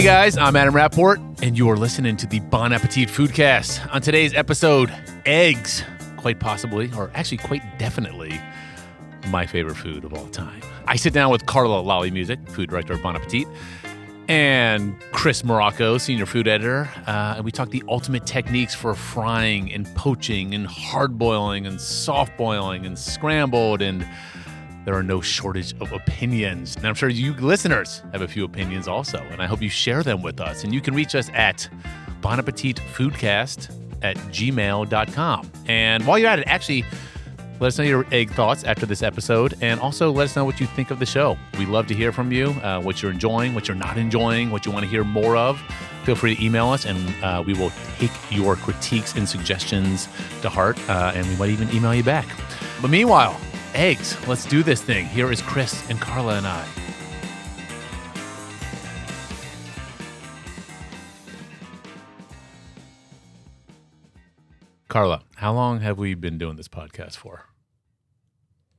Hey guys, I'm Adam Rapoport, and you are listening to the Bon Appetit Foodcast. On today's episode, eggs, quite possibly, or actually quite definitely, my favorite food of all time. I sit down with Carla Lalli Music, food director of Bon Appetit, and Chris Morocco, senior food editor, uh, and we talk the ultimate techniques for frying and poaching and hard boiling and soft boiling and scrambled and there are no shortage of opinions. And I'm sure you listeners have a few opinions also, and I hope you share them with us. And you can reach us at Bon Appetit Foodcast at gmail.com. And while you're at it, actually, let us know your egg thoughts after this episode, and also let us know what you think of the show. We love to hear from you, uh, what you're enjoying, what you're not enjoying, what you want to hear more of. Feel free to email us, and uh, we will take your critiques and suggestions to heart, uh, and we might even email you back. But meanwhile, eggs, let's do this thing. Here is Chris and Carla and I. Carla, how long have we been doing this podcast for?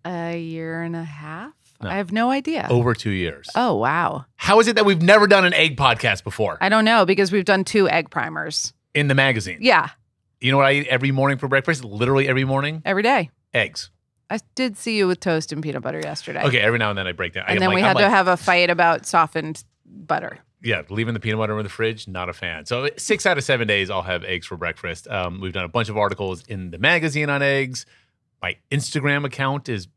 A year and a half? No. I have no idea. Over two years. Oh, wow. How is it that we've never done an egg podcast before I don't know because we've done two egg primers. in the magazine? Yeah, You know what I eat every morning for breakfast? Literally every morning? every day. Eggs. I did see you with toast and peanut butter yesterday. Okay, every now and then I break down. And then like, we I'm had like, to have a fight about softened butter. yeah, leaving the peanut butter in the fridge, not a fan. So six out of seven days, I'll have eggs for breakfast. Um, we've done a bunch of articles in the magazine on eggs. My Instagram account is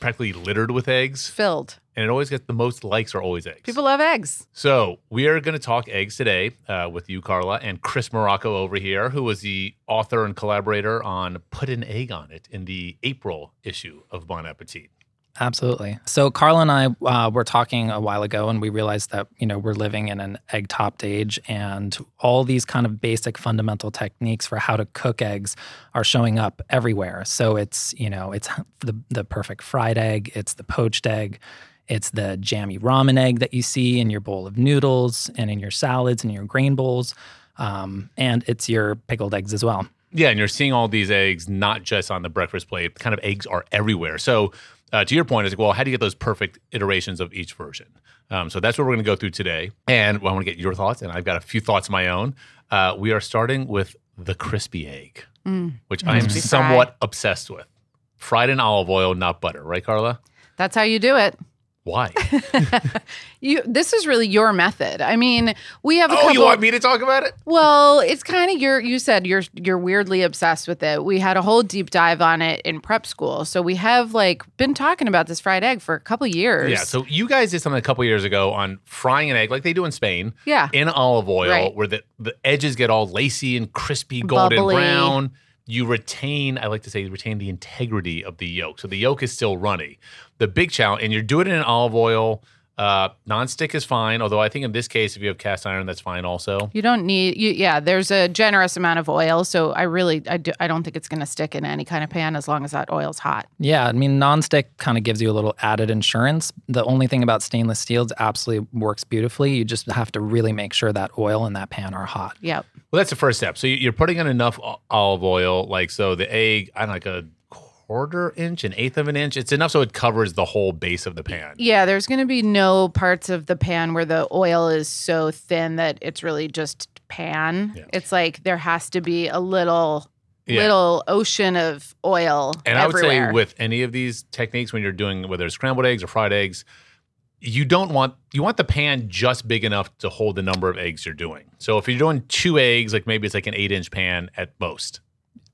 practically littered with eggs, Filled. and it always gets the most likes are always eggs. People love eggs. So we are going to talk eggs today uh, with you, Carla, and Chris Morocco over here, who was the author and collaborator on "Put an Egg on It" in the April issue of Bon Appetit. Absolutely. So Carl and I uh, were talking a while ago, and we realized that you know we're living in an egg-topped age, and all these kind of basic fundamental techniques for how to cook eggs are showing up everywhere. So it's you know it's the the perfect fried egg, it's the poached egg, it's the jammy ramen egg that you see in your bowl of noodles and in your salads and your grain bowls, um, and it's your pickled eggs as well. Yeah, and you're seeing all these eggs not just on the breakfast plate. Kind of eggs are everywhere. So uh, to your point, is like, well, how do you get those perfect iterations of each version? Um, so that's what we're going to go through today. And I want to get your thoughts, and I've got a few thoughts of my own. Uh, we are starting with the crispy egg, Mm. which I am somewhat obsessed with. Fried in olive oil, not butter, right, Carla? That's how you do it. Why? You. This is really your method. I mean, we have a oh, couple. you want me to talk about it? Well, it's kind of your. You said you're you're weirdly obsessed with it. We had a whole deep dive on it in prep school, so we have like been talking about this fried egg for a couple years. Yeah. So you guys did something a couple years ago on frying an egg, like they do in Spain. yeah, in olive oil Right. where the, the edges get all lacy and crispy golden Bubbly. brown you retain i like to say retain the integrity of the yolk so the yolk is still runny the big challenge and you're doing it in olive oil uh, non-stick is fine although i think in this case if you have cast iron that's fine also you don't need. You, yeah, there's a generous amount of oil, so I really I, do, I don't think it's going to stick in any kind of pan as long as that oil's hot. Yeah, I mean, nonstick kind of gives you a little added insurance. The only thing about stainless steel is absolutely works beautifully. You just have to really make sure that oil and that pan are hot. Yep. well that's the first step so you- you're putting in enough olive oil like so the egg i don't know like a quarter inch an eighth of an inch it's enough so it covers the whole base of the pan Yeah, there's going to be no parts of the pan where the oil is so thin that it's really just pan. Yeah. It's like there has to be a little Yeah. little ocean of oil And I would say with any of these techniques, when you're doing whether it's scrambled eggs or fried eggs, you don't want you want the pan just big enough to hold the number of eggs you're doing. So if you're doing two eggs, like maybe it's like an eight inch pan at most.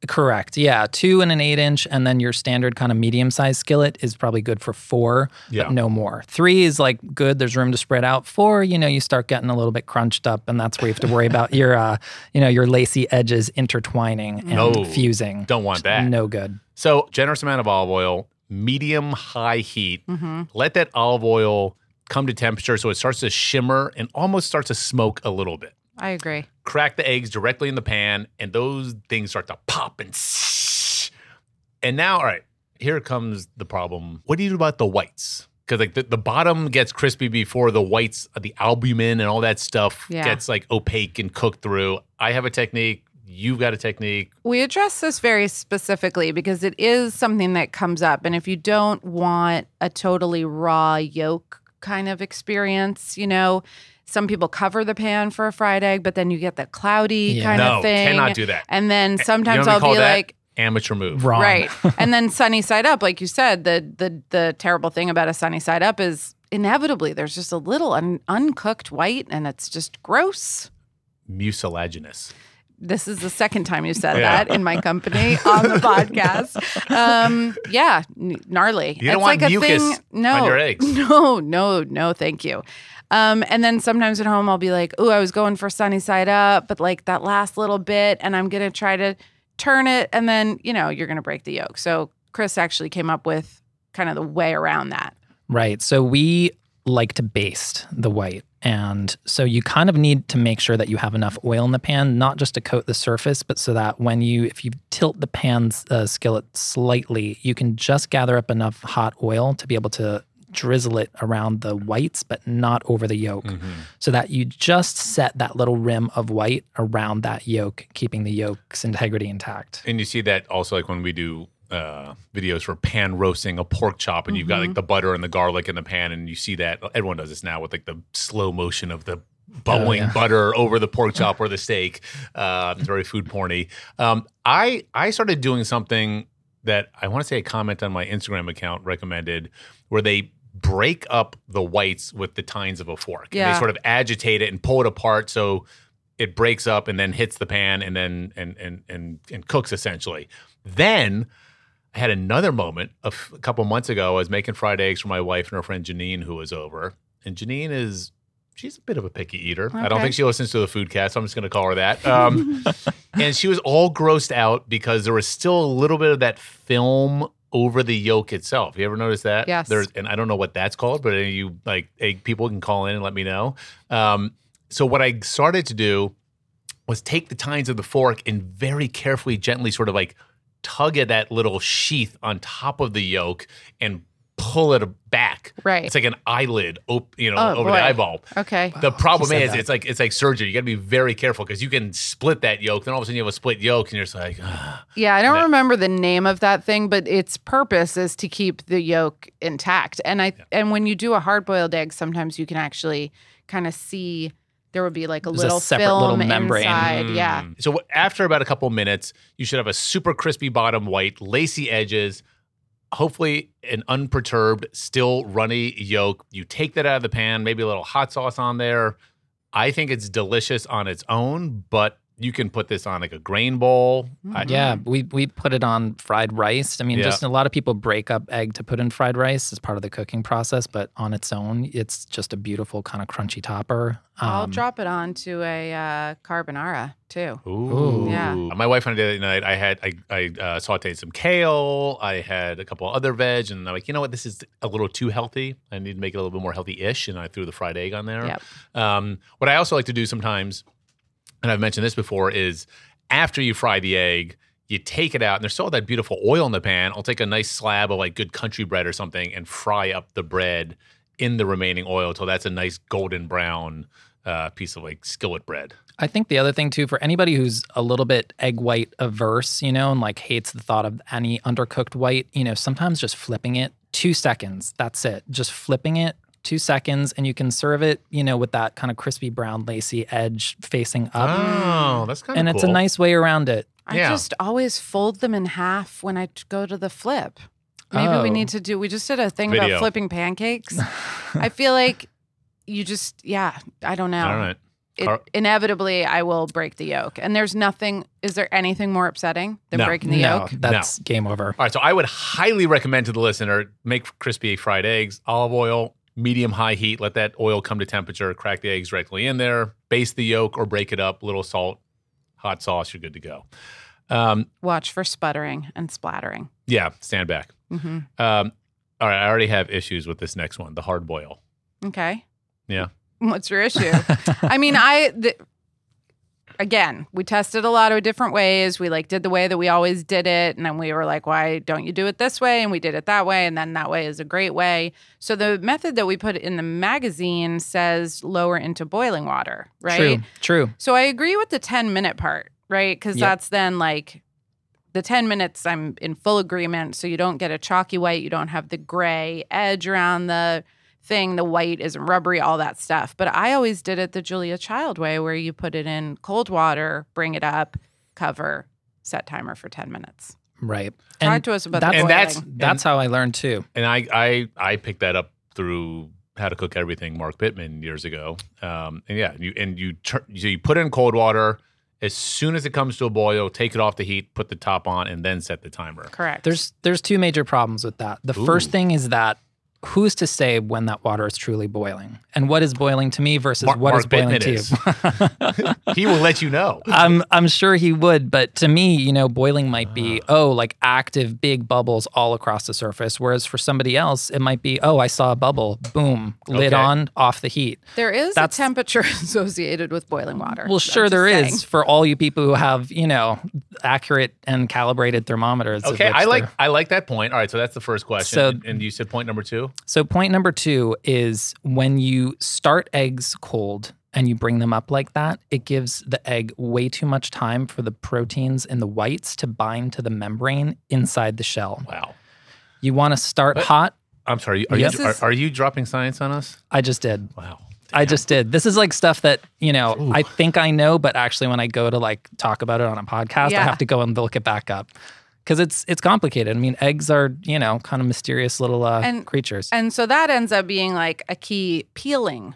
Correct. Yeah, two and an eight inch, and then your standard kind of medium sized skillet is probably good for four, Yeah. but no more. Three is like good. There's room to spread out. Four, you know, you start getting a little bit crunched up, and that's where you have to worry about your, uh, you know, your lacy edges intertwining and No, fusing. Don't want that. No good. So generous amount of olive oil, medium high heat. Mm-hmm. Let that olive oil come to temperature so it starts to shimmer and almost starts to smoke a little bit. I agree. crack the eggs directly in the pan, and those things start to pop and. And now, all right, here comes the problem. What do you do about the whites? Because like the, the bottom gets crispy before the whites, uh, the albumin and all that stuff Yeah. gets like opaque and cooked through. I have a technique. You've got a technique. We address this very specifically because it is something that comes up. And if you don't want a totally raw yolk kind of experience, you know, Some people cover the pan for a fried egg, but then you get the cloudy Yeah. kind no, of thing. cannot do that. And then eh, You know sometimes I'll call be that? like, amateur move. Wrong. right. and then sunny side up, like you said, the the the terrible thing about a sunny side up is inevitably there's just a little un- uncooked white, and it's just gross. Mucilaginous. This is the second time you said Yeah. that in my company on the podcast. Um, yeah, n- gnarly. You don't it's want like a thing. No, on your eggs. No, no, no. Thank you. Um, and then sometimes at home I'll be like, "Oh, I was going for sunny side up, but like that last little bit, and I'm gonna try to turn it, and then you know you're gonna break the yolk." So Chris actually came up with kind of the way around that. Right. So we like to baste the white. And so you kind of need to make sure that you have enough oil in the pan, not just to coat the surface, but so that when you, if you tilt the pan's uh, skillet slightly, you can just gather up enough hot oil to be able to drizzle it around the whites, but not over the yolk, Mm-hmm. so that you just set that little rim of white around that yolk, keeping the yolk's integrity intact. And you see that also like when we do uh, videos for pan roasting a pork chop, and you've got like the butter and the garlic in the pan, and you see that everyone does this now with like the slow motion of the bubbling yeah. butter over the pork chop or the steak. Uh, it's very food porny. Um, I I started doing something that I want to say a comment on my Instagram account recommended, where they break up the whites with the tines of a fork. And Yeah. they sort of agitate it and pull it apart so it breaks up and then hits the pan and then and and and, and cooks essentially. Then I had another moment a, f- a couple months ago. I was making fried eggs for my wife and her friend Janine, who was over. And Janine is she's a bit of a picky eater. I don't think she listens to the food cast. So I'm just going to call her that. Um, and she was all grossed out because there was still a little bit of that film over the yolk itself. You ever notice that? Yes. There's, and I don't know what that's called, but any of you like egg people can call in and let me know. Um, so what I started to do was take the tines of the fork and very carefully, gently, sort of like tug at that little sheath on top of the yolk and pull it back. Right. It's like an eyelid, op- you know, Oh, over boy. the eyeball. Okay. The problem is, that. it's like it's like surgery. You got to be very careful because you can split that yolk. Then all of a sudden you have a split yolk, and you're just like, ah. Yeah, I don't that- remember the name of that thing, but its purpose is to keep the yolk intact. And I and when you do a hard boiled egg, sometimes you can actually kind of see there would be like a There's a little separate film little membrane. inside. Yeah. Mm. So after about a couple minutes, you should have a super crispy bottom, white, lacy edges, hopefully an unperturbed, still runny yolk. You take that out of the pan, maybe a little hot sauce on there. I think it's delicious on its own, but you can put this on like a grain bowl. I- Yeah, we we put it on fried rice. I mean, Yeah. just a lot of people break up egg to put in fried rice as part of the cooking process, but on its own, it's just a beautiful kind of crunchy topper. I'll Um, drop it onto a uh, carbonara too. Ooh. Yeah. My wife and I did it night. I had I, I uh, sauteed some kale. I had a couple other veg, and I'm like, you know what, this is a little too healthy. I need to make it a little bit more healthy-ish, and I threw the fried egg on there. Yep. Um, what I also like to do sometimes, and I've mentioned this before, is after you fry the egg, you take it out, and there's still that beautiful oil in the pan. I'll take a nice slab of like good country bread or something, and fry up the bread in the remaining oil till that's a nice golden brown uh, piece of like skillet bread. I think the other thing too, for anybody who's a little bit egg white averse, you know, and like hates the thought of any undercooked white, you know, sometimes just flipping it two seconds, that's it. Just flipping it two seconds, and you can serve it, you know, with that kind of crispy brown lacy edge facing up. Oh, that's kind of and it's a nice way around it. I Yeah. just always fold them in half when I t- go to the flip. Maybe we Oh. need to do. We just did a thing Video. about flipping pancakes. I feel like you just, yeah, I don't know. All right. It, Car- inevitably, I will break the yolk. And there's nothing. Is there anything more upsetting than No. breaking the no, yolk? that's game over. All right, so I would highly recommend to the listener make crispy fried eggs, olive oil, medium high heat, let that oil come to temperature, crack the eggs directly in there, baste the yolk or break it up, little salt, hot sauce, you're good to go. Um, Watch for sputtering and splattering. yeah, stand back. hmm Um, all right, I already have issues with this next one, the hard boil. Okay. Yeah. What's your issue? I mean, I the, again, we tested a lot of different ways. We like did the way that we always did it, and then we were like, "Why don't you do it this way?" And we did it that way, and then that way is a great way. So the method that we put in the magazine says lower into boiling water, right? True, true. So I agree with the 10 minute part, right? Because Yep. that's then like the 10 minutes, I'm in full agreement. So you don't get a chalky white, you don't have the gray edge around the thing. The white isn't rubbery, all that stuff. But I always did it the Julia Child way, where you put it in cold water, bring it up, cover, set timer for 10 minutes. Right. Talk to us about the that's, And that's- boiling. that's how I learned too. And I, I, I picked that up through How to Cook Everything, Mark Bittman years ago. Um, and yeah, you and you tur- so you put in cold water. As soon as it comes to a boil, take it off the heat, put the top on, and then set the timer. Correct. There's there's two major problems with that. The Ooh. first thing is that who's to say when that water is truly boiling and what is boiling to me versus Mark- what is Mark boiling Bittman to you. he will let you know. I'm I'm sure he would, but to me, you know, boiling might be Ah. oh, like active big bubbles all across the surface, whereas for somebody else, it might be oh, I saw a bubble, boom, lid Okay. on, off the heat. there is that's- a temperature associated with boiling water. Well, I'm sure just there is saying. for all you people who have you know accurate and calibrated thermometers. Okay, I like I like that point. All right, so that's the first question. So- and, and you said point number two. So, point number two is when you start eggs cold and you bring them up like that, it gives the egg way too much time for the proteins in the whites to bind to the membrane inside the shell. Wow. You want to start But- hot. I'm sorry. Are, Yep. you, are, are you dropping science on us? I just did. Wow. I just did. This is like stuff that, you know, Ooh. I think I know, but actually when I go to like talk about it on a podcast, I have to go and look it back up. Cuz it's it's complicated. I mean, eggs are, you know, kind of mysterious little uh, And- creatures. And so that ends up being like a key peeling,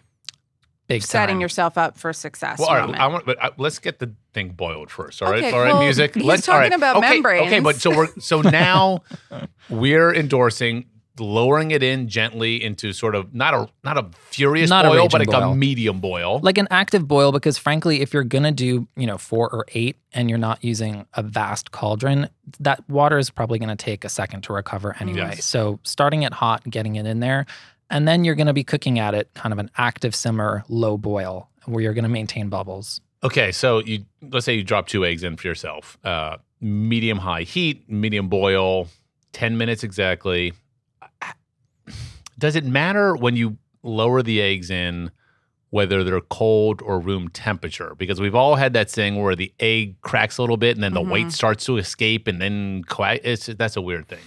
Big setting time. yourself up for success. Well, all right. I want, but uh, let's get the thing boiled first. All right. Okay, all right. well, music. he's let's talking right. about okay, membranes. Okay, but so we're so now we're endorsing lowering it in gently into sort of not a not a furious Not a boil, but raging like a medium boil. like an active boil because frankly if you're gonna do you know four or eight and you're not using a vast cauldron that water is probably gonna take a second to recover anyway Yes. so starting it hot getting it in there and then you're gonna be cooking at it kind of an active simmer low boil where you're gonna maintain bubbles Okay, so you let's say you drop two eggs in for yourself. Uh, medium high heat, medium boil, ten minutes exactly. Does it matter when you lower the eggs in whether they're cold or room temperature? Because we've all had that thing where the egg cracks a little bit and then the Mhm. white starts to escape and then it's that's a weird thing.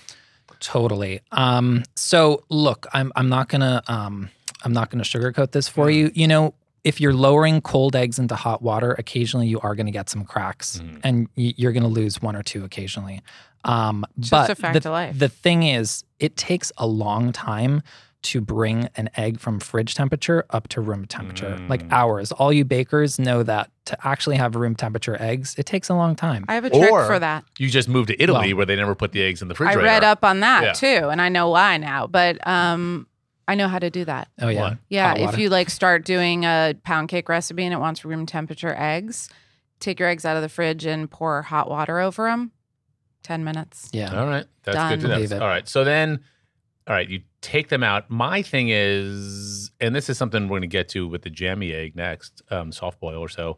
Totally. Um, so look, I'm I'm not gonna um, I'm not gonna sugarcoat this for you. You know, if you're lowering cold eggs into hot water, occasionally you are gonna get some cracks, Mhm. and you're gonna lose one or two occasionally. Um, Just but a fact the, of life. the thing is, it takes a long time to bring an egg from fridge temperature up to room temperature, like Mm. hours. All you bakers know that to actually have room temperature eggs, it takes a long time. I have a trick Or- for that. You just moved to Italy Well- where they never put the eggs in the fridge. I refrigerator. read up on that Yeah. too, and I know why now. But um, I know how to do that. oh yeah, What? Yeah, if you like start doing a pound cake recipe and it wants room temperature eggs, take your eggs out of the fridge and pour hot water over them. Ten minutes. yeah. All right. That's good to know. All right. So then, all right, you take them out. My thing is, and this is something we're going to get to with the jammy egg next, um, soft boil or so.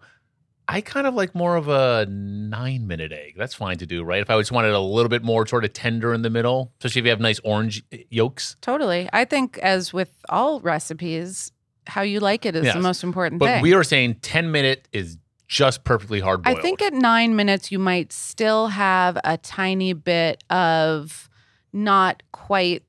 I kind of like more of a nine minute egg. That's fine to do, right? If I just wanted a little bit more sort of tender in the middle, especially if you have nice orange yolks. Totally. I think as with all recipes, how you like it is Yes. the most important But thing. But we are saying 10 minute is just perfectly hard boiled. I think at nine minutes, you might still have a tiny bit of not quite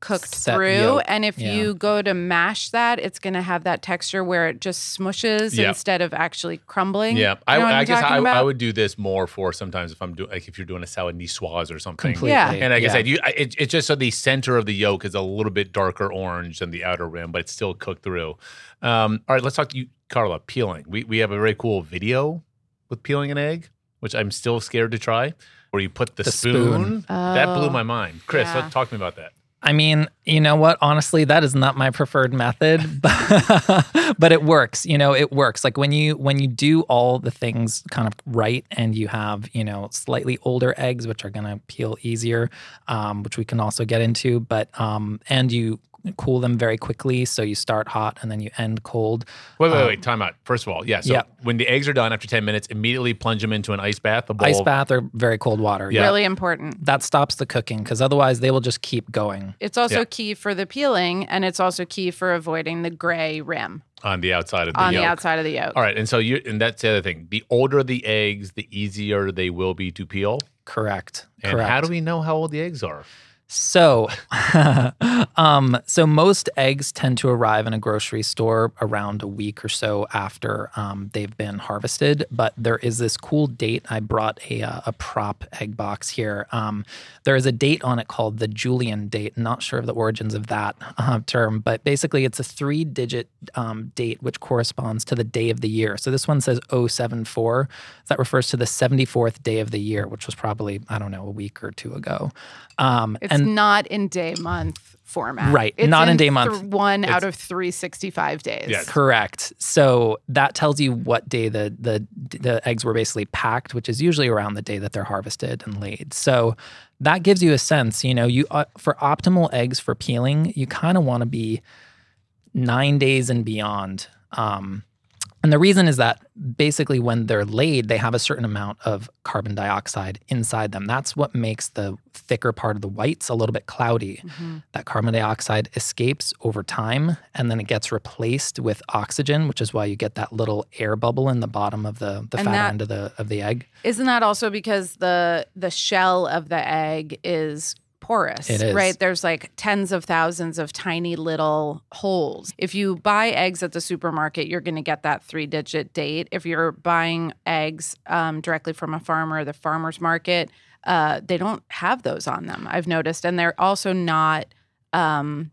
cooked Set through. yolk, And if yeah. you go to mash that, it's going to have that texture where it just smushes Yeah. instead of actually crumbling. Yeah, You I, know I I'm guess I, I would do this more for sometimes if I'm doing like if you're doing a salad niçoise or something. Completely. Yeah. And like yeah. I said, you I- it, it's just so the center of the yolk is a little bit darker orange than the outer rim, but it's still cooked through. Um, all right, let's talk to you, Carla. Peeling. We we have a very cool video with peeling an egg, which I'm still scared to try. Where you put the, The spoon. spoon. That blew Oh, my mind. Chris, yeah. talk to me about that. I mean, you know what? Honestly, that is not my preferred method, but, but it works. You know, it works. Like when you when you do all the things kind of right, and you have you know slightly older eggs, which are going to peel easier, um, which we can also get into. But um, and you cool them very quickly, so you start hot and then you end cold. Wait, wait, Um, wait. Time out. First of all, yeah. So yeah. when the eggs are done after 10 minutes, immediately plunge them into an ice bath, a bowl. Ice bath or very cold water. Yeah. Really important. That stops the cooking because otherwise they will just keep going. It's also Yeah. key for the peeling, and it's also key for avoiding the gray rim on the outside of the on yolk. the outside of the yolk. All right, and so you and that's the other thing. The older the eggs, the easier they will be to peel. Correct. And Correct. how do we know how old the eggs are? So, um, so most eggs tend to arrive in a grocery store around a week or so after um, they've been harvested. But there is this cool date. I brought a uh, a prop egg box here. Um, there is a date on it called the Julian date. Not sure of the origins of that uh, term, but basically it's a three digit um, date which corresponds to the day of the year. So this one says 074. That refers to the 74th day of the year, which was probably I don't know a week or two ago. Um, It's not in day month format. Right, It's not in day month. th- one out of 365 days. Yes. Correct. So that tells you what day the the the eggs were basically packed, which is usually around the day that they're harvested and laid. So that gives you a sense. You know, you uh, for optimal eggs for peeling, you kind of want to be nine days and beyond. Um, and the reason is that basically when they're laid, they have a certain amount of carbon dioxide inside them. That's what makes the thicker part of the whites a little bit cloudy. Mhm. That carbon dioxide escapes over time and then it gets replaced with oxygen, which is why you get that little air bubble in the bottom of the, the And fat that- end of the of the egg. Isn't that also because the the shell of the egg is porous? It is. Right? There's like tens of thousands of tiny little holes. If you buy eggs at the supermarket, you're going to get that three digit date. If you're buying eggs um, directly from a farmer the farmer's market, uh, they don't have those on them, I've noticed. And they're also not. Um,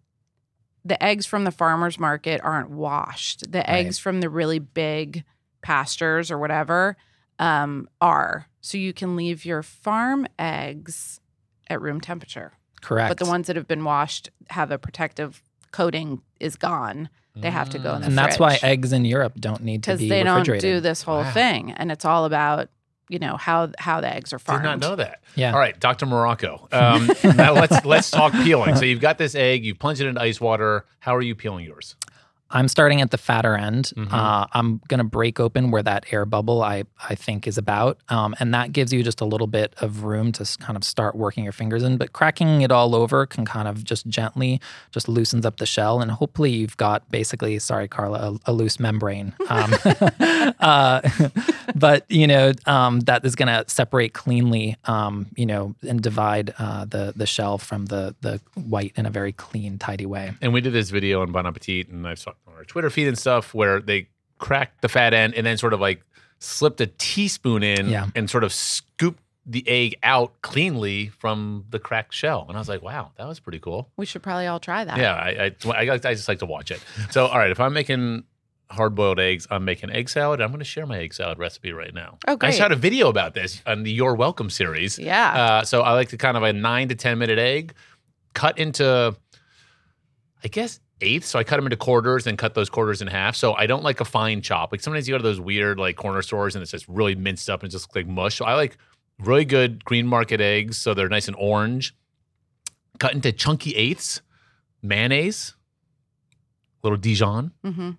the eggs from the farmer's market aren't washed. The eggs from the really big pastures or whatever um, are. So you can leave your farm eggs at room temperature. Correct. But the ones that have been washed have a protective coating is gone. They have to go in the and that's why eggs in Europe don't need to because be they don't refrigerated. do this whole Wow. thing, and it's all about you know how how the eggs are farmed. Did farmed. not know that. Yeah. All right, Dr. Morocco. Um, now let's let's talk peeling. So you've got this egg, you plunge it into ice water. How are you peeling yours? I'm starting at the fatter end. Mhm. Uh, I'm going to break open where that air bubble I, I think is about. Um, and that gives you just a little bit of room to kind of start working your fingers in. But cracking it all over can kind of just gently just loosens up the shell. And hopefully you've got basically, sorry, Carla, a, a loose membrane. Um, uh, but, you know, um, that is going to separate cleanly, um, you know, and divide uh, the, the shell from the, the white in a very clean, tidy way. And we did this video on Bon Appetit, and I've saw on our Twitter feed and stuff where they cracked the fat end and then sort of like slipped a teaspoon in Yeah. and sort of scooped the egg out cleanly from the cracked shell. And I was like, wow, that was pretty cool. We should probably all try that. Yeah, I, I, I, I just like to watch it. So, all right, if I'm making hard boiled eggs, I'm making egg salad. I'm going to share my egg salad recipe right now. Oh, great. I great. shot a video about this on the Your Welcome series. Yeah. Uh, so I like to kind of a nine to 10 minute egg cut into, I guess, eighths. So I cut them into quarters and cut those quarters in half. So I don't like a fine chop. Like sometimes you go to those weird like corner stores and it's just really minced up and just like mush. So I like really good green market eggs. So they're nice and orange, cut into chunky eighths, mayonnaise, little Dijon, hmm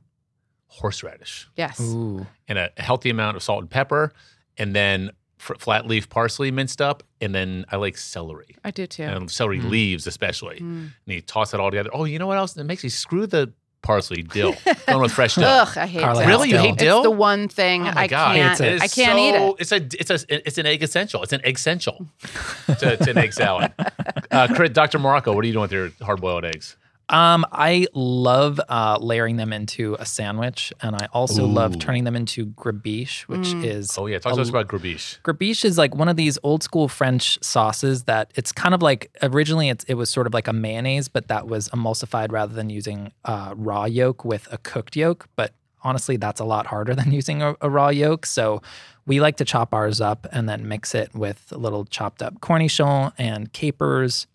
horseradish, Yes. Ooh. and a healthy amount of salt and pepper. And then f- flat leaf parsley minced up. And then I like celery I do too. and celery Mm. leaves especially. Mm. And you toss it all together. Oh, you know what else? It makes me screw the parsley dill. Going with fresh dill. Ugh, I hate Carla dill. Really? You hate dill? It's the one thing Oh I God. can't. It. is I can't eat it. It's a it's a it's an egg essential. It's an egg essential to, to an egg salad. Uh, Crit- Dr. Morocco, what are you doing with your hard boiled eggs? Um, I love uh, layering them into a sandwich, and I also love turning them into gribiche, which Mm. is Oh yeah, talk a to us about gribiche. Gribiche is like one of these old school French sauces that it's kind of like originally it's, it was sort of like a mayonnaise, but that was emulsified rather than using uh, raw yolk with a cooked yolk. But honestly, that's a lot harder than using a, a raw yolk. So we like to chop ours up and then mix it with a little chopped up cornichon and capers.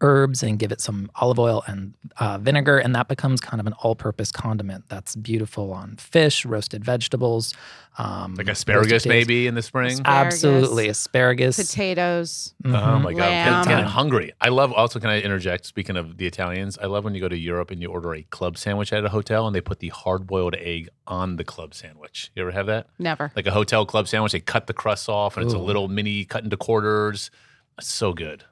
Herbs and give it some olive oil and uh, vinegar, and that becomes kind of an all-purpose condiment that's beautiful on fish, roasted vegetables, um, Like asparagus maybe in the spring. Asparagus. Absolutely, asparagus. Potatoes. Mhm. Oh my god, Lamb. I'm getting hungry. I love. Also, can I interject? Speaking of the Italians, I love when you go to Europe and you order a club sandwich at a hotel and they put the hard boiled egg on the club sandwich. You ever have that? Never. Like a hotel club sandwich, they cut the crust off and it's a little mini cut into quarters. It's so good.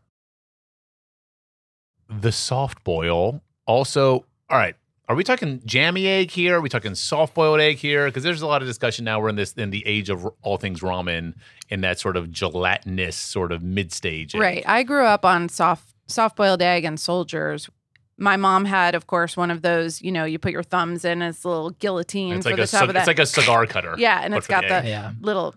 The soft boil also. All right. Are we talking jammy egg here? Are we talking soft boiled egg here? Because there's a lot of discussion now. We're in this in the age of all things ramen in that sort of gelatinous sort of mid stage. Right. I grew up on soft soft boiled egg and soldiers. My mom had, of course, one of those. You know, you put your thumbs in. It's a little guillotine It's for like the a top cig- of that. it's like a cigar cutter. yeah, and it's got the the. Yeah. little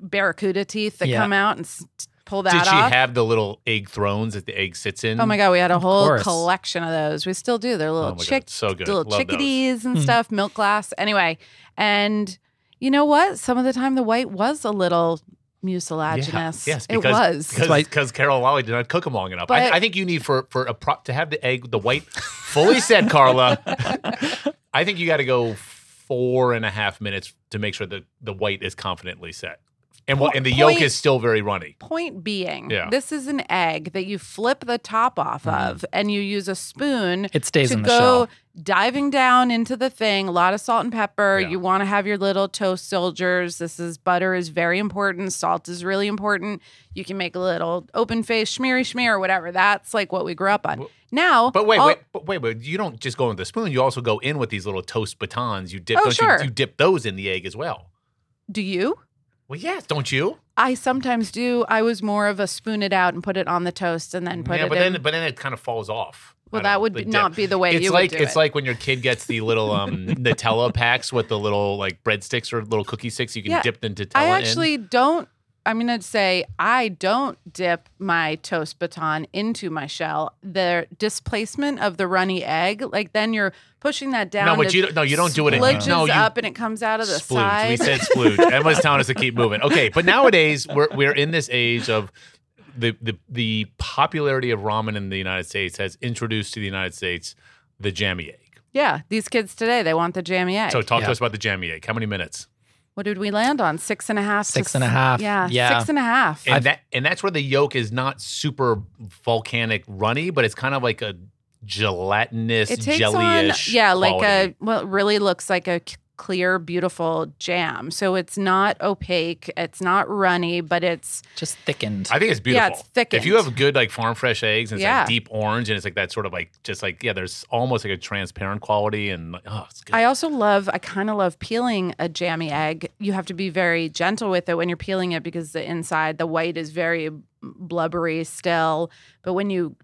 barracuda teeth that Yeah. come out and s- pull that Did she off. have the little egg thrones that the egg sits in? Oh my god, we had a whole course. collection of those. We still do. They're Oh little my God, chick, so good. little Love those. chickadees and Hmm. stuff, milk glass. Anyway, and you know what? Some of the time the white was a little mucilaginous. Yes, it because, was. because, why- because Carla Lalli did not cook them long enough. But- I, I think you need for for a pro, to have the egg, the white, fully set, Carla. I think you got to go four and a half minutes to make sure that the white is confidently set, and what and the yolk is still very runny. Point being, Yeah. this is an egg that you flip the top off Mhm. of and you use a spoon It stays to in the go shell. diving down into the thing. A lot of salt and pepper. Yeah. You want to have your little toast soldiers. This is butter is very important. Salt is really important. You can make a little open face schmeary schmear or whatever. That's like what we grew up on. Well- now, But wait, all- wait, but wait, but you don't just go in with the spoon. You also go in with these little toast batons. You dip, Oh, don't sure. you, you dip those in the egg as well. do you? Well, yes, don't you? I sometimes do. I was more of a spoon it out and put it on the toast and then put yeah, it but in. then but then it kind of falls off. Well, that would not be the way it's you like would do it's it. like when your kid gets the little um Nutella packs with the little like breadsticks or little cookie sticks you can Yeah, dip the Nutella I in. actually don't. I'm going to say I don't dip my toast baton into my shell. The displacement of the runny egg, like then you're pushing that down. No, but it you don't- no, you don't do it in- spludges no, you- up and it comes out of the Splooge. We side. said splooge. Emma's telling us to keep moving. Okay, but nowadays we're we're in this age of the the the popularity of ramen in the United States has introduced to the United States the jammy egg. yeah, these kids today they want the jammy egg. So talk Yeah. to us about the jammy egg. How many minutes? What did we land on? Six and a half. to Six and a s- half. Yeah, Yeah. six and a half. And that and that's where the yolk is not super volcanic runny, but it's kind of like a gelatinous, it takes on jellyish. yeah like quality. a well it really looks like a c- clear beautiful jam so it's not opaque it's not runny but it's Just thickened. I think it's beautiful. Yeah, it's thickened. If you have good like farm fresh eggs and it's Yeah. like deep orange and it's like that sort of like just like yeah, there's almost like a transparent quality and like, oh, it's good. i also love i kind of love peeling a jammy egg you have to be very gentle with it when you're peeling it because the inside the white is very blubbery still but when you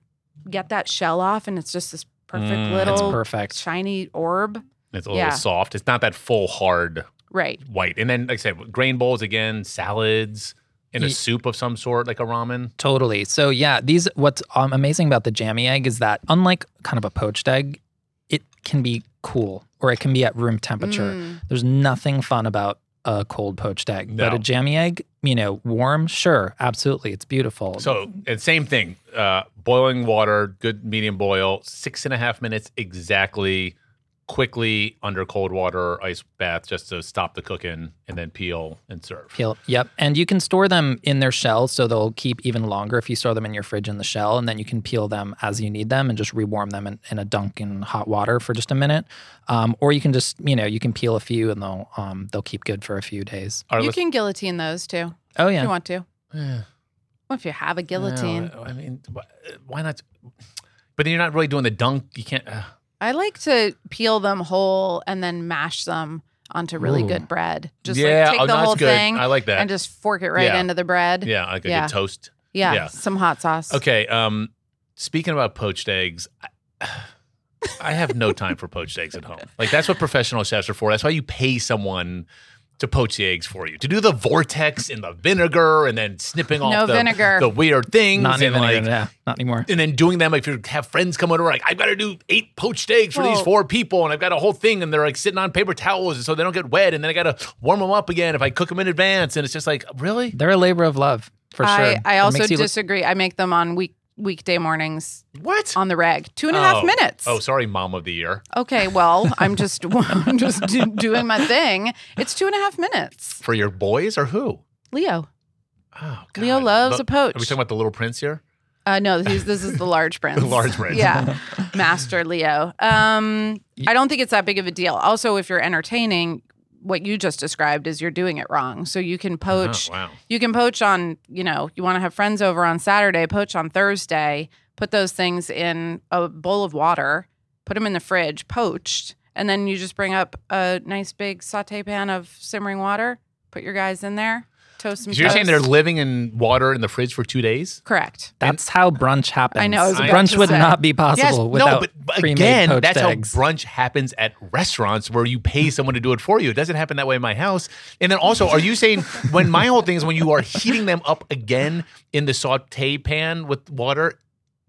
get that shell off and it's just this perfect Mm. It's little perfect. shiny orb it's a little yeah. soft. It's not that full hard right white. And then like I said, grain bowls again, salads in a soup of some sort, like a ramen. Totally. So yeah, these what's um, amazing about the jammy egg is that unlike kind of a poached egg, it can be cool or it can be at room temperature. Mm. There's nothing fun about a cold poached egg, but a jammy egg, you know, warm, sure, absolutely, it's beautiful. So and same thing. Uh, boiling water, good medium boil, six and a half minutes exactly. Quickly under cold water, or ice bath, just to stop the cooking, and then peel and serve. Peel. Yep. And you can store them in their shell so they'll keep even longer if you store them in your fridge in the shell. And then you can peel them as you need them and just rewarm them in, in a dunk in hot water for just a minute. Um, or you can just, you know, you can peel a few and they'll um, they'll keep good for a few days. Our you lis- can guillotine those too Oh yeah. if you want to Yeah. well, if you have a guillotine No, I mean, why not? But then you're not really doing the dunk. You can't. Uh, I like to peel them whole and then mash them onto really Ooh. good bread. Just yeah, like take oh, the whole good. thing I like that. and just fork it right Yeah. into the bread. yeah, like a Yeah. good toast. Yeah, Yeah. some hot sauce. Okay. Um, speaking about poached eggs, I, I have no time for poached eggs at home. Like that's what professional chefs are for. That's why you pay someone to poach the eggs for you to do the vortex and the vinegar and then snipping off No the, vinegar. the weird things Not and even like yeah, not anymore. and then doing them like if you have friends come over like I've got to do eight poached eggs for these four people and I've got a whole thing and they're like sitting on paper towels so they don't get wet and then I got to warm them up again if I cook them in advance and it's just like really They're a labor of love for sure. I, I also makes you look- disagree. I make them on week weekday mornings what on the reg. Two and a half Oh. minutes. oh sorry mom of the year Okay, well, I'm just I'm just do, doing my thing. It's two and a half minutes. for your boys or who Leo. oh God. Leo loves a poach. are we talking about the little prince here Uh, no, he's, this is the large prince. The large prince. Yeah, Master Leo. Um, I don't think it's that big of a deal. Also, if you're entertaining, what you just described is you're doing it wrong. So you can oh, poach. oh, wow You can poach on. You know, you want to have friends over on Saturday. Poach on Thursday. Put those things in a bowl of water. Put them in the fridge, poached, and then you just bring up a nice big saute pan of simmering water. Put your guys in there. Toast some So you're saying they're living in water in the fridge for two days? correct. That's how brunch happens. I know, I was about brunch to would say. not be possible no, without but, but pre-made again, poached that's eggs. how brunch happens at restaurants where you pay someone to do it for you. It doesn't happen that way in my house. And then also, are you saying when my whole thing is when you are heating them up again in the saute pan with water,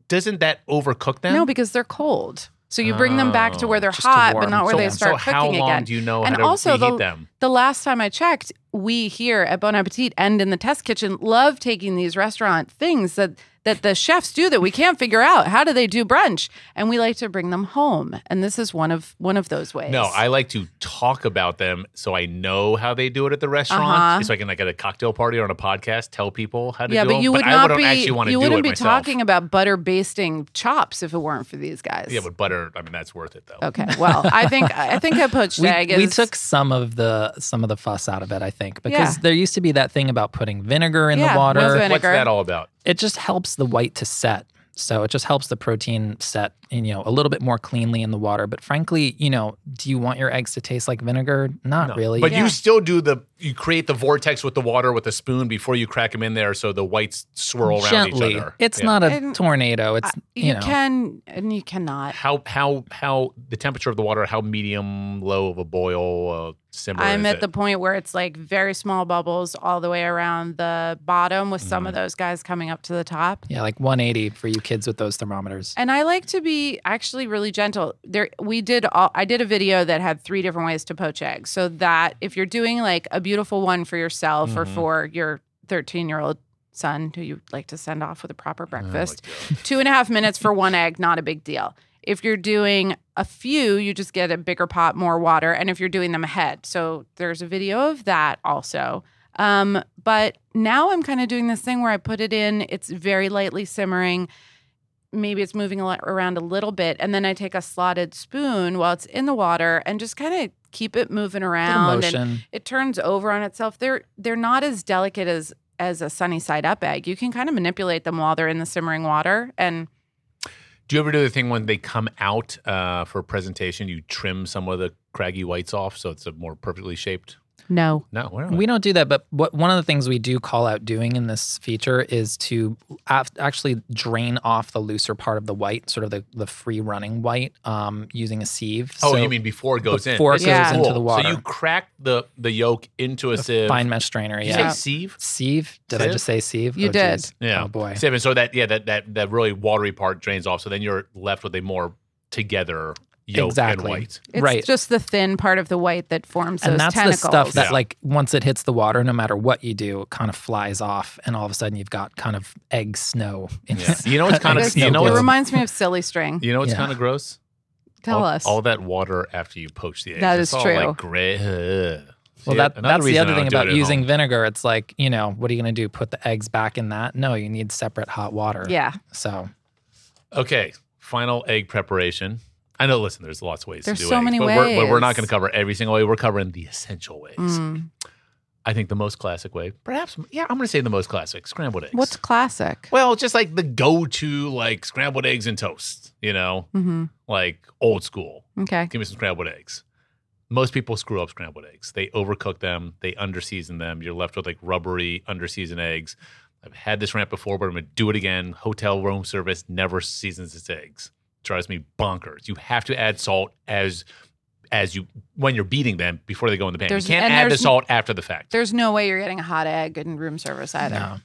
doesn't that overcook them? No, because they're cold. So you bring them back to where oh, they're Just to hot, but warm. not where so, they start so how cooking long again. do you know and how to also reheat the, them? the last time I checked, we here at Bon Appetit and in the test kitchen love taking these restaurant things that that the chefs do that we can't figure out. How do they do brunch? And we like to bring them home. And this is one of one of those ways. No, I like to talk about them so I know how they do it at the restaurant. Uh-huh. So I can like at a cocktail party or on a podcast tell people how to do it. yeah, do but them. you would I not wouldn't be actually want to you do wouldn't it be myself. talking about butter basting chops if it weren't for these guys. Yeah, but butter. I mean, that's worth it though. okay. Well, I think I think a poached we, egg is we took some of the some of the fuss out of it, I think, because Yeah. there used to be that thing about putting vinegar in Yeah, the water. vinegar. What's that all about? It just helps the white to set. So it just helps the protein set, you know, a little bit more cleanly in the water. But frankly, you know, do you want your eggs to taste like vinegar? Not No. really. But Yeah. you still do the you create the vortex with the water with a spoon before you crack them in there, so the whites swirl around gently. each other. It's Yeah. not a And tornado. It's you, you, know. can and you cannot. how how how the temperature of the water. How medium low of a boil uh, simmer? I'm is at it? the point where it's like very small bubbles all the way around the bottom with some of Mm-hmm. those guys coming up to the top. Yeah, like 180 for you kids with those thermometers. And I like to be actually really gentle. There we did all I did a video that had three different ways to poach eggs. So that if you're doing like a beautiful one for yourself or Mhm. for your 13 year old son who you like to send off with a proper Oh breakfast, two and a half minutes for one egg, not a big deal. If you're doing a few, you just get a bigger pot, more water. And if you're doing them ahead, so there's a video of that also. Um, but now I'm kind of doing this thing where I put it in, it's very lightly simmering. Maybe it's moving around a little bit. And then I take a slotted spoon while it's in the water and just kind of keep it moving around. And it turns over on itself. They're they're not as delicate as as a sunny side up egg. You can kind of manipulate them while they're in the simmering water. And Do you ever do the thing when they come out uh, for a presentation? You trim some of the craggy whites off so it's a more perfectly shaped. No, No, where We don't do that, but what one of the things we do call out doing in this feature is to af- actually drain off the looser part of the white, sort of the, the free running white, um, using a sieve. Oh, So you mean before it goes in? before it This is goes into cool. the water. So you crack the the yolk into a sieve. fine mesh strainer? Did you Yeah, say sieve? sieve. Did I just say sieve? You Oh, did. geez. Yeah. Oh boy. Sieve. And so that yeah that that that really watery part drains off. So then you're left with a more together yolk Exactly. and white. it's Right. just the thin part of the white that forms those and that's tentacles. the stuff that Yeah. like once it hits the water no matter what you do it kind of flies off and all of a sudden you've got kind of egg snow in Yeah. You know what's kind of is- you know it reminds me of silly string. you know what's Yeah. kind of gross. Tell all, us. all that water after you poach the eggs. That is It's is all true. Like gray. Uh, well that, another that's the other thing about using home. vinegar it's like you know what are you going to do put the eggs back in that no you need separate hot water yeah, so Okay, final egg preparation. I know. Listen, there's lots of ways There's to do so eggs, many but We're, but we're not going to cover every single way. We're covering the essential ways. Mm. I think the most classic way, perhaps. Yeah, I'm going to say the most classic: scrambled eggs. what's classic? well, just like the go-to, like scrambled eggs and toast. You know, hmm like old school. Okay. Give me some scrambled eggs. Most people screw up scrambled eggs. They overcook them. They underseason them. You're left with like rubbery, underseasoned eggs. I've had this rant before, but I'm gonna do it again. Hotel room service never seasons its eggs. Drives me bonkers. You have to add salt as as you when you're beating them before they go in the pan. There's- you can't add the salt after the fact. There's no way you're getting a hot egg in room service either. no.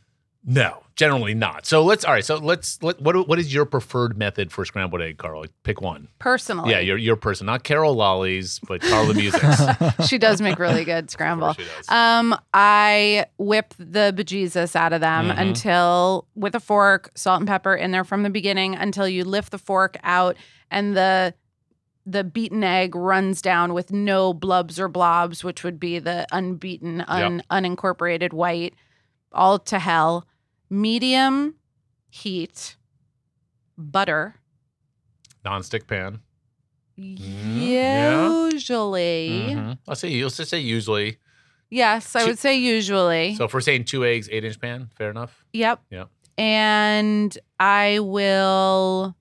No, generally not. So let's all right. So let's let what what is your preferred method for scrambled egg, Carl? Pick one. Personally, Yeah, your your person, not Carla Lalli's, but Carla Music's. she does make really good scramble. Um, I whip the bejesus out of them Mhm. until with a fork, salt and pepper in there from the beginning until you lift the fork out and the the beaten egg runs down with no blubs or blobs, which would be the unbeaten, un, unincorporated white, all to hell. Medium heat, butter. Non-stick pan. yeah. Usually, Mhm. I'll say you'll just say usually. yes, I Two- would say usually. So if we're saying two eggs, eight inch pan, fair enough. Yep. Yep. And I will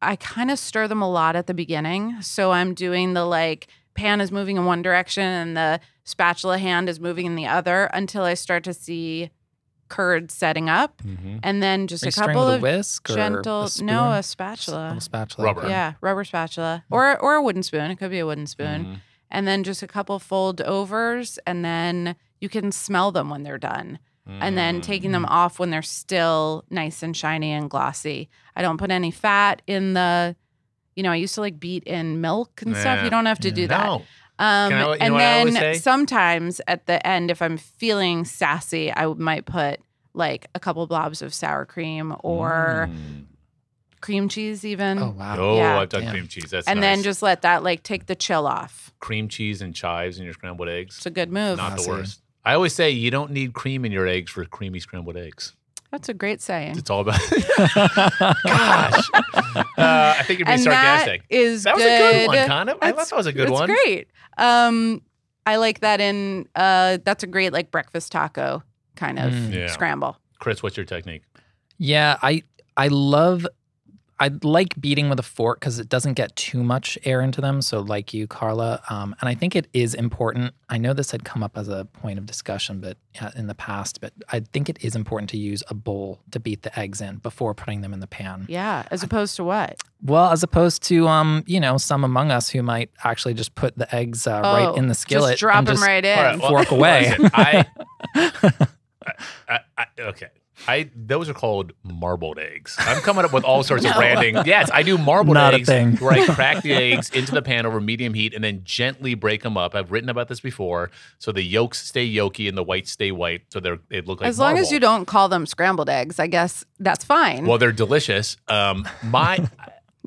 I kind of stir them a lot at the beginning. So I'm doing the like pan is moving in one direction and the spatula hand is moving in the other until I start to see curds setting up, Mhm. and then just Are a couple with a of whisk or gentle a spoon? no a A spatula. little spatula. Rubber. Yeah, rubber spatula or or a wooden spoon. It could be a wooden spoon. Mhm. And then just a couple fold overs, and then you can smell them when they're done. And then taking them off when they're still nice and shiny and glossy. I don't put any fat in the, you know, I used to like beat in milk and stuff. You don't have to do that. No. Um, I- and what I always then sometimes at the end, if I'm feeling sassy, I might put like a couple blobs of sour cream or Mm. cream cheese, even. Oh wow. Oh, Yeah. I've done Damn. cream cheese. That's and then just let that like take the chill off. cream cheese and chives in your scrambled eggs. It's a good move. Not the Classy. worst. I always say you don't need cream in your eggs for creamy scrambled eggs. That's a great saying. It's all about. Gosh, uh, I think you're being and sarcastic. that is That was good. a good one, kind of. I thought that was a good it's one. great. Um, I like that in. Uh, that's a great like breakfast taco kind of Mm. Yeah. scramble. Chris, what's your technique? Yeah, I I love I like beating with a fork because it doesn't get too much air into them. So, like you, Carla, um, and I think it is important. I know this had come up as a point of discussion, but uh, in the past, but I think it is important to use a bowl to beat the eggs in before putting them in the pan. Yeah, as opposed to what? Well, as opposed to um, you know, some among us who might actually just put the eggs uh, right Oh, in the skillet, Just drop and them just- right in. All right, well, Fork away. I, I, I, okay. I those are called marbled eggs. I'm coming up with all sorts of branding. Yes, I do marbled Not a eggs thing. where I crack the eggs into the pan over medium heat and then gently break them up. I've written about this before, so the yolks stay yolky and the whites stay white, so they're they look like as long as you don't call them scrambled eggs, I guess that's fine. Well, they're delicious. Um, my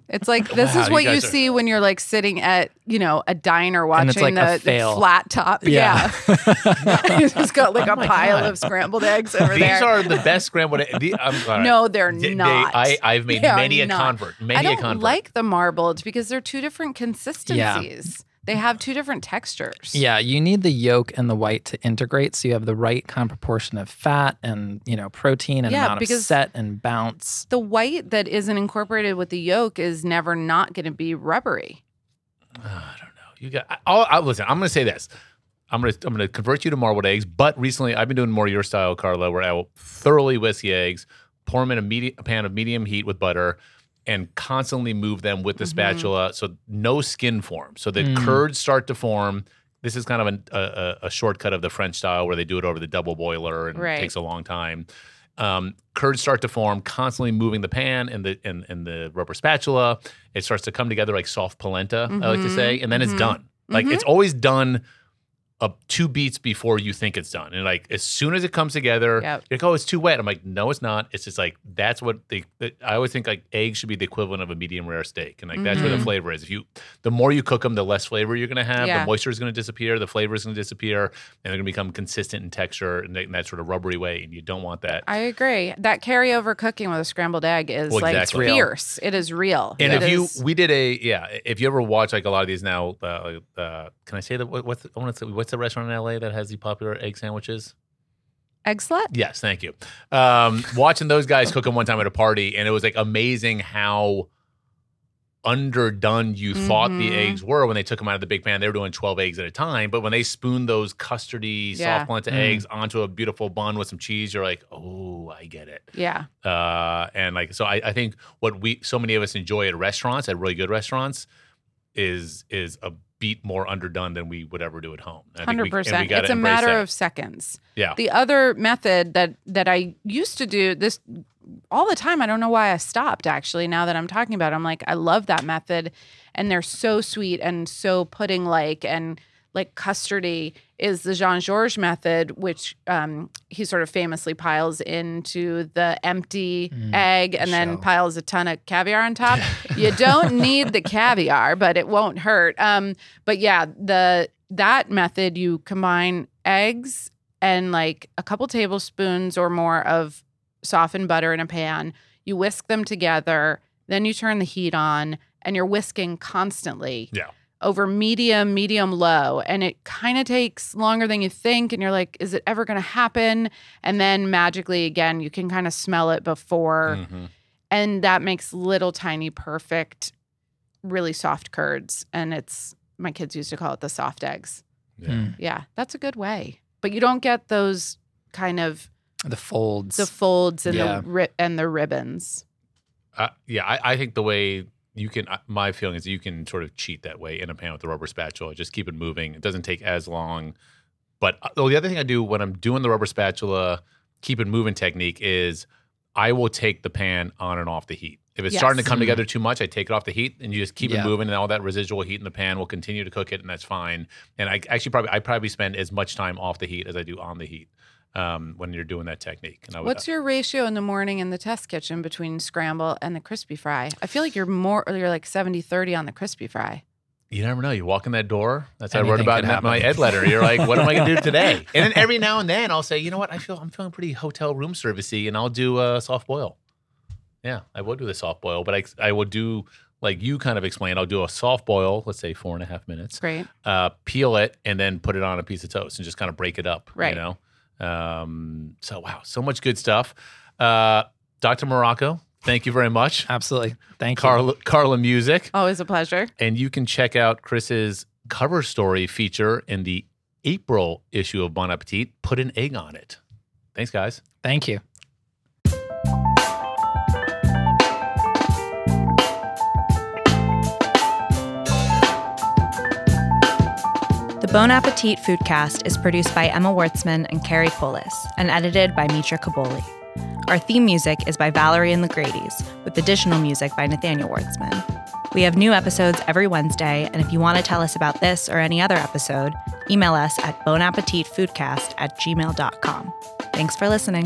it's like this Wow, is what you, guys are- see when you're like sitting at you know a diner watching like the, a the flat top. Yeah. Yeah, you just got like Oh a pile God. of scrambled eggs over these there. These are the best scrambled. egg- The, I'm, all right. no, they're They- they- not. I, I've made They many a not. convert. Many I a don't convert. like the marbled because they're two different consistencies. They have two different textures. Yeah, you need the yolk and the white to integrate so you have the right kind of proportion of fat and, you know, protein and Yeah, amount of because- set and bounce. The white that isn't incorporated with the yolk is never not going to be rubbery. I don't know. You got. I, I'll, I'll, listen. I'm going to say this. I'm going to I'm going to convert you to marbled eggs. But recently, I've been doing more your style, Carla, where I will thoroughly whisk the eggs, pour them in a, medi- a pan of medium heat with butter, and constantly move them with the Mhm. spatula so no skin forms. So the Mm. curds start to form. This is kind of an, a, a, a shortcut of the French style where they do it over the double boiler and Right. it takes a long time. Um, curds start to form, constantly moving the pan and the and, and the rubber spatula. It starts to come together like soft polenta, I like to Mhm. say, and then it's Mhm. done. Like it's always done uh, two beats before you think it's done. And like as soon as it comes together, Yep. you're like, oh, it's too wet. I'm like, no, it's not. It's just like that's what they. I always think like eggs should be the equivalent of a medium rare steak, and like that's where the Mhm. flavor is. If you, the more you cook them, the less flavor you're gonna have. Yeah. The moisture is gonna disappear. The flavor is gonna disappear, and they're gonna become consistent in texture and in that sort of rubbery way. And you don't want that. I agree. That carryover cooking with a scrambled egg is Well, like exactly. Real. fierce. It is real. And It if you, we did a, yeah. If you ever watch like a lot of these now, uh, uh, can I say that? What, what's I want to say, what's the restaurant in LA that has the popular egg sandwiches? Eggslut, Yes, thank you. Um, watching those guys cook them one time at a party, and it was like amazing how underdone you thought the Mhm. eggs were when they took them out of the big pan. They were doing 12 eggs at a time, but when they spooned those custardy, Yeah. soft polenta Mm. eggs onto a beautiful bun with some cheese, you're like, oh, I get it. yeah, Uh, and like, so I, I think what we, so many of us enjoy at restaurants, at really good restaurants, is is a beat more underdone than we would ever do at home. I think we- and hundred percent. It's a matter that. of seconds. Yeah. The other method that that I used to do this all the time. I don't know why I stopped. Actually, now that I'm talking about, it, I'm like, I love that method, and they're so sweet and so pudding like and like custardy is the Jean Georges method, which um, he sort of famously piles into the empty Mm, egg and then piles a ton of caviar on top. you don't need the caviar, but it won't hurt. Um, but yeah, the that method you combine eggs and like a couple tablespoons or more of softened butter in a pan. You whisk them together, then you turn the heat on, and you're whisking constantly Yeah. Over medium, medium low. And it kind of takes longer than you think. And you're like, is it ever going to happen? And then magically, again, you can kind of smell it before. Mhm. And that makes little tiny, perfect, really soft curds. And it's my kids used to call it the soft eggs. Yeah. Mm. Yeah, that's a good way. But you don't get those kind of The folds. the folds and Yeah. the ri- and the ribbons. Uh, yeah, I, I think the way you can, uh, my feeling is you can sort of cheat that way in a pan with the rubber spatula. Just keep it moving. It doesn't take as long. But uh, oh, the other thing I do when I'm doing the rubber spatula, keep it moving technique is I will take the pan on and off the heat. If it's starting to come Mm. together too much, I take it off the heat and you just keep Yeah. it moving, and all that residual heat in the pan will continue to cook it, and that's fine. And I actually probably I probably spend as much time off the heat as I do on the heat um, when you're doing that technique. And I would, What's your ratio in the morning in the test kitchen between scramble and the crispy fry? I feel like you're more you're like 70-30 on the crispy fry. You never know. You walk in that door. That's what I wrote about in that- my ed letter. You're like, what am I going to do today? And then every now and then I'll say, you know what? I feel I'm feeling pretty hotel room servicey, and I'll do a soft boil. Yeah, I will do the soft boil, but I I will do like you kind of explained. I'll do a soft boil, let's say four and a half minutes. Great. Uh, peel it and then put it on a piece of toast and just kind of break it up. Right. You know. Um, so wow, so much good stuff. Uh, Dr. Morocco, thank you very much. Absolutely. Thank you. Carla, Carla Music. Always a pleasure. And you can check out Chris's cover story feature in the April issue of Bon Appetit. Put an egg on it. Thanks, guys. Thank you. Bon Appetit Foodcast is produced by Emma Wartzman and Carrie Polis and edited by Mitra Kaboli. Our theme music is by Valerie and the Grady's, with additional music by Nathaniel Wartzman. We have new episodes every Wednesday, and if you want to tell us about this or any other episode, email us at bonappetitfoodcast at gmail.com. Thanks for listening.